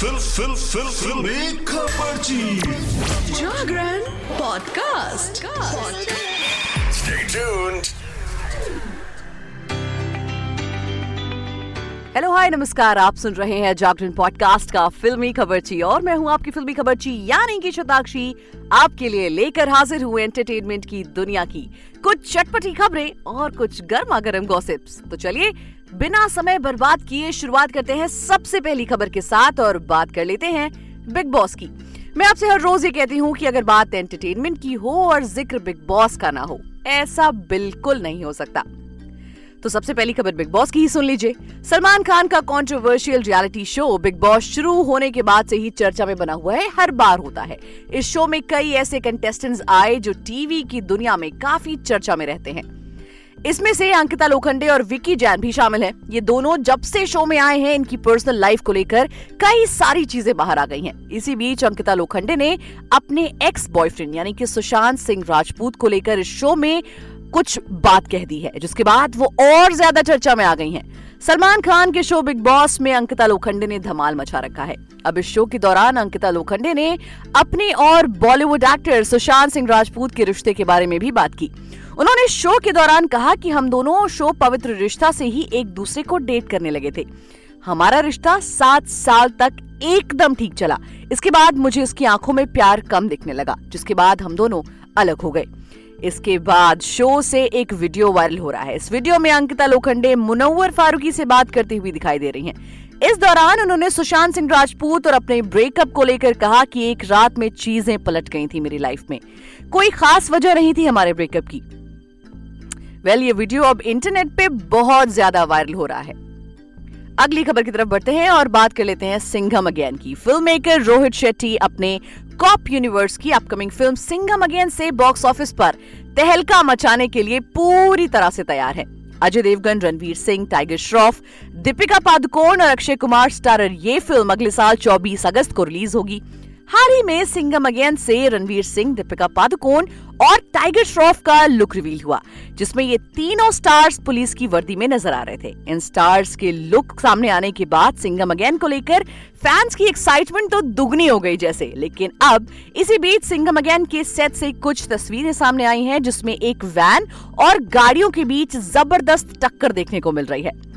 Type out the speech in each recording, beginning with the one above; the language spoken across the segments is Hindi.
फिल फिल फिल खबर जी Jagran podcast. Stay tuned. Hello hi नमस्कार। आप सुन रहे हैं जागरण पॉडकास्ट का फिल्मी खबरची और मैं हूँ आपकी फिल्मी खबरची यानी कि शताक्षी, आपके लिए लेकर हाजिर हुए एंटरटेनमेंट की दुनिया की कुछ चटपटी खबरें और कुछ गर्मा गर्म गॉसिप्स तो चलिए, बिना समय बर्बाद किए शुरुआत करते हैं सबसे पहली खबर के साथ और बात कर लेते हैं बिग बॉस की। मैं आपसे हर रोज ये कहती हूँ कि अगर बात एंटरटेनमेंट की हो और ज़िक्र बिग बॉस का ना हो, ऐसा बिल्कुल नहीं हो सकता। तो सबसे पहली खबर बिग बॉस की ही सुन लीजिए सलमान खान का controversial reality show Bigg Boss शुरू होने के बाद से ही चर्चा में बना हुआ है, हर बार होता है इस शो में कई ऐसे कंटेस्टेंट्स आए जो टीवी की दुनिया में काफ़ी चर्चा में रहते हैं इसमें से अंकिता लोखंडे और विकी जैन भी शामिल हैं। ये दोनों जब से शो में आए हैं, इनकी पर्सनल लाइफ को लेकर कई सारी चीज़ें बाहर आ गई हैं। इसी बीच अंकिता लोखंडे ने अपने एक्स बॉयफ्रेंड यानी कि सुशांत सिंह राजपूत को लेकर इस शो में कुछ बात कह दी है, जिसके बाद वो और ज़्यादा चर्चा में आ गई हैं। सलमान खान के शो बिग बॉस में अंकिता लोखंडे ने धमाल मचा रखा है। अब इस शो के दौरान अंकिता लोखंडे ने अपने और बॉलीवुड एक्टर सुशांत सिंह राजपूत के रिश्ते के बारे में भी बात की। उन्होंने शो के दौरान कहा कि हम दोनों शो पवित्र रिश्ता से ही एक दूसरे को डेट करने लगे थे। हमारा रिश्ता सात साल तक एकदम ठीक चला। इसके बाद मुझे उसकी आँखों में प्यार कम दिखने लगा, जिसके बाद हम दोनों अलग हो गए। इसके बाद शो से एक वीडियो वायरल हो रहा है। इस वीडियो में अंकिता लोखंडे मुनव्वर फारूकी से बात करती हुई दिखाई दे रही हैं। इस दौरान उन्होंने सुशांत सिंह राजपूत और अपने ब्रेकअप को लेकर कहा कि एक रात में चीज़ें पलट गई थी मेरी लाइफ में। कोई खास वजह नहीं थी हमारे ब्रेकअप की? वेल well, ये वीडियो अब इंटरनेट पे बहुत ज़्यादा वायरल हो रहा है। अगली खबर की तरफ़ बढ़ते हैं और बात कर लेते हैं सिंघम अगेन की। फ़िल्म मेकर रोहित शेट्टी अपने कॉप यूनिवर्स की अपकमिंग फ़िल्म सिंघम अगेन से बॉक्स ऑफ़िस पर तहलका मचाने के लिए पूरी तरह से तैयार है। अजय देवगन, रणवीर सिंह, टाइगर श्रॉफ, दीपिका पादुकोण और अक्षय कुमार स्टारर ये फ़िल्म अगले साल 24 अगस्त को रिलीज़ होगी। हाल ही में सिंगम अगेन से रणवीर सिंह, दीपिका पादुकोण और टाइगर श्रॉफ का लुक रिवील हुआ, जिसमें ये तीनों स्टार्स पुलिस की वर्दी में नज़र आ रहे थे। इन स्टार्स के लुक सामने आने के बाद सिंगम अगेन को लेकर फैंस की एक्साइटमेंट तो दुगनी हो गई जैसे, लेकिन अब इसी बीच सिंगम अगेन के सेट से कुछ तस्वीरें सामने आई हैं, जिसमें एक वैन और गाड़ियों के बीच ज़बरदस्त टक्कर देखने को मिल रही है।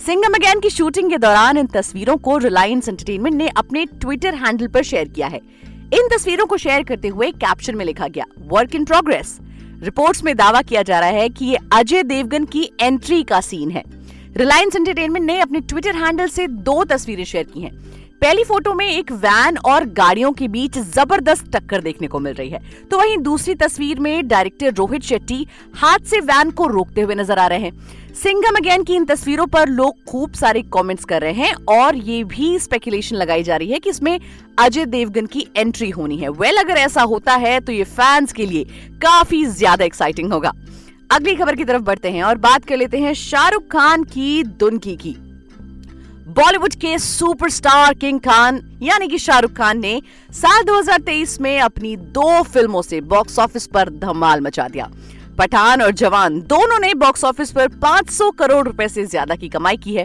सिंगम अगेन की शूटिंग के दौरान इन तस्वीरों को रिलायंस एंटरटेनमेंट ने अपने ट्विटर हैंडल पर शेयर किया है। इन तस्वीरों को शेयर करते हुए कैप्शन में लिखा गया वर्क इन प्रोग्रेस रिपोर्ट्स में दावा किया जा रहा है कि ये अजय देवगन की एंट्री का सीन है। रिलायंस एंटरटेनमेंट ने अपने ट्विटर हैंडल से दो तस्वीरें शेयर की हैं। पहली फ़ोटो में एक वैन और गाड़ियों के बीच ज़बरदस्त टक्कर देखने को मिल रही है। तो वहीं दूसरी तस्वीर में डायरेक्टर रोहित शेट्टी हाथ से वैन को रोकते हुए नज़र आ रहे हैं। सिंगम अगेन की इन तस्वीरों पर लोग खूब सारे कमेंट्स कर रहे हैं और ये भी स्पेकुलेशन लगाई जा रही है कि इसमें अजय देवगन की एंट्री होनी है। वेल well, अगर ऐसा होता है तो ये फैंस के लिए काफ़ी ज़्यादा एक्साइटिंग होगा। अगली खबर की तरफ़ बढ़ते हैं और बात कर लेते हैं शाहरुख खान की दुनकी की। बॉलीवुड के सुपरस्टार किंग खान यानी कि शाहरुख खान ने साल 2023 में अपनी दो फ़िल्मों से बॉक्स ऑफ़िस पर धमाल मचा दिया। पठान और जवान दोनों ने बॉक्स ऑफ़िस पर 500 करोड़ रुपए से ज़्यादा की कमाई की है।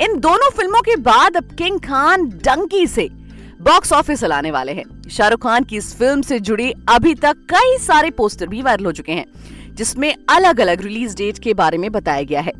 इन दोनों फ़िल्मों के बाद अब किंग खान डंकी से बॉक्स ऑफ़िस चलाने वाले हैं। शाहरुख खान की इस फ़िल्म से जुड़ी अभी तक कई सारे पोस्टर भी वायरल हो चुके हैं, जिसमें अलग अलग रिलीज़ डेट के बारे में बताया गया है।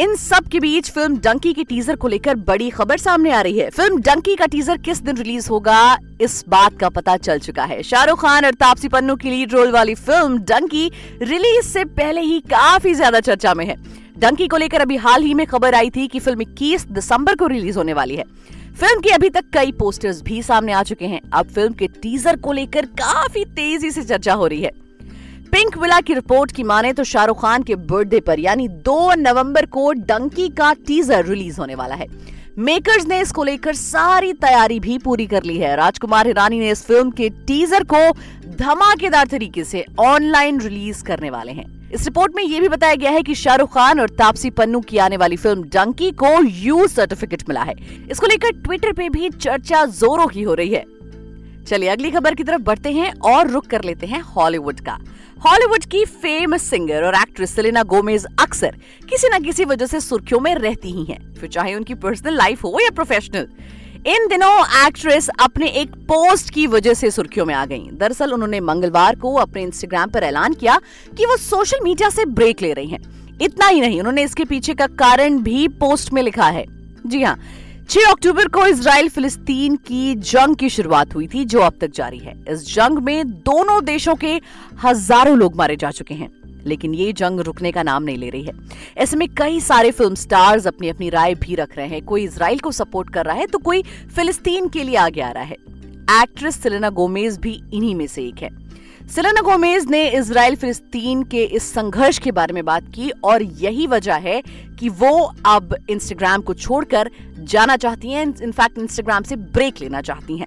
इन सब के बीच फ़िल्म डंकी के टीजर को लेकर बड़ी खबर सामने आ रही है। फ़िल्म डंकी का टीजर किस दिन रिलीज़ होगा, इस बात का पता चल चुका है। शाहरुख खान और तापसी पन्नू की लीड रोल वाली फ़िल्म डंकी रिलीज़ से पहले ही काफ़ी ज़्यादा चर्चा में है। डंकी को लेकर अभी हाल ही में खबर आई थी कि फ़िल्म इक्कीस दिसंबर को रिलीज़ होने वाली है। फ़िल्म के अभी तक कई पोस्टर्स भी सामने आ चुके हैं। अब फ़िल्म के टीजर को लेकर काफ़ी तेज़ी से चर्चा हो रही है। पिंक विला की रिपोर्ट की माने तो शाहरुख खान के बर्थडे पर, यानी 2 नवंबर को डंकी का टीजर रिलीज़ होने वाला है। मेकर्स ने इसको लेकर सारी तैयारी भी पूरी कर ली है। राजकुमार हिरानी ने इस फ़िल्म के टीजर को धमाकेदार तरीके से ऑनलाइन रिलीज़ करने वाले हैं। इस रिपोर्ट में यह भी बताया गया है कि शाहरुख खान और तापसी पन्नू की आने वाली फ़िल्म डंकी को यू सर्टिफिकेट मिला है। इसको लेकर ट्विटर पे भी चर्चा जोरों की हो रही है। चलिए अगली खबर की तरफ़ बढ़ते हैं और रुक कर लेते हैं हॉलीवुड का। हॉलीवुड की फ़ेमस सिंगर और एक्ट्रेस सेलेना गोमेज अक्सर किसी न किसी वजह से सुर्खियों में रहती ही हैं, फिर चाहे उनकी पर्सनल लाइफ हो या प्रोफेशनल इन दिनों एक्ट्रेस अपने एक पोस्ट की वजह से सुर्खियों में आ गई। दरअसल उन्होंने मंगलवार को अपने इंस्टाग्राम पर ऐलान किया कि वो सोशल मीडिया से ब्रेक ले रही हैं। इतना ही नहीं उन्होंने इसके पीछे का कारण भी पोस्ट में लिखा है। जी हाँ 6 अक्टूबर को इसराइल फिलिस्तीन की जंग की शुरुआत हुई थी, जो अब तक जारी है। इस जंग में दोनों देशों के हज़ारों लोग मारे जा चुके हैं, लेकिन ये जंग रुकने का नाम नहीं ले रही है। ऐसे में कई सारे फ़िल्म स्टार्स अपनी अपनी राय भी रख रहे हैं। कोई इसराइल को सपोर्ट कर रहा है तो कोई फिलिस्तीन के लिए आगे आ रहा है। एक्ट्रेस सिलेना गोमेज भी इन्हीं में से एक है। सिलेना गोमेज ने इसराइल फिलिस्तीन के इस संघर्ष के बारे में बात की और यही वजह है कि वो अब इंस्टाग्राम को छोड़कर जाना चाहती हैं इनफैक्ट इंस्टाग्राम से ब्रेक लेना चाहती हैं।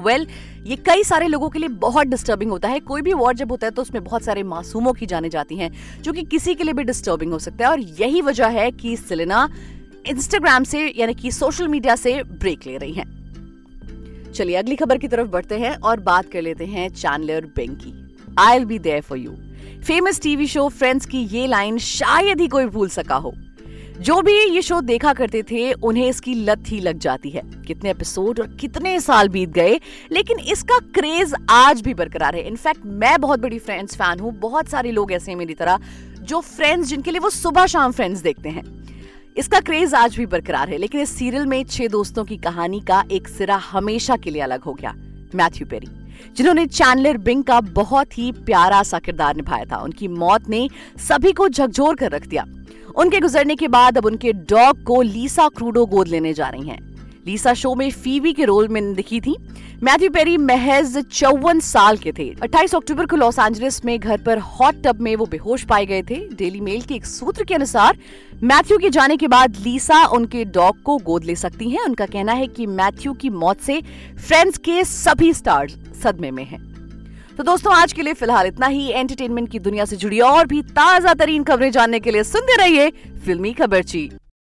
वेल well, ये कई सारे लोगों के लिए बहुत डिस्टर्बिंग होता है। कोई भी वॉर जब होता है तो उसमें बहुत सारे मासूमों की जाने जाती हैं जो कि किसी के लिए भी डिस्टर्बिंग हो सकता है और यही वजह है कि सिलेना इंस्टाग्राम से यानी कि सोशल मीडिया से ब्रेक ले रही हैं। चलिए, अगली खबर की तरफ़ बढ़ते हैं और बात कर लेते हैं Chandler Bing I'll be there for you famous TV show Friends की ये लाइन शायद ही कोई भूल सका हो। जो भी ये शो देखा करते थे, उन्हें इसकी लत ही लग जाती है। कितने एपिसोड और कितने साल बीत गए, लेकिन इसका क्रेज आज भी बरकरार है। इनफैक्ट मैं बहुत बड़ी फ्रेंड्स फ़ैन हूँ। बहुत सारे लोग ऐसे हैं मेरी तरह, जो फ्रेंड्स जिनके लिए वो सुबह शाम फ्रेंड्स देखते हैं। इसका क्रेज आज भी बरकरार है, लेकिन इस सीरियल में छह दोस्तों की कहानी का एक सिरा हमेशा के लिए अलग हो गया, मैथ्यू पेरी, जिन्होंने चैनलर बिंग का बहुत ही प्यारा सा किरदार निभाया था। उनकी मौत ने सभी को झकझोर कर रख दिया। उनके गुजरने के बाद अब उनके डॉग को लीसा क्रूडो गोद लेने जा रही हैं। लीसा शो में फीवी के रोल में दिखी थी मैथ्यू पेरी महज चौवन साल के थे। 28 अक्टूबर को लॉस एंजलिस में घर पर हॉट टब में वो बेहोश पाए गए थे। डेली मेल के एक सूत्र के अनुसार, मैथ्यू के जाने के बाद लीसा उनके डॉग को गोद ले सकती हैं। उनका कहना है कि मैथ्यू की मौत से फ्रेंड्स के सभी स्टार्स सदमे में हैं। तो दोस्तों, आज के लिए फ़िलहाल इतना ही। एंटरटेनमेंट की दुनिया से जुड़ी और भी ताज़ा तरीन खबरें जानने के लिए सुनते रहिए फिल्मी खबरची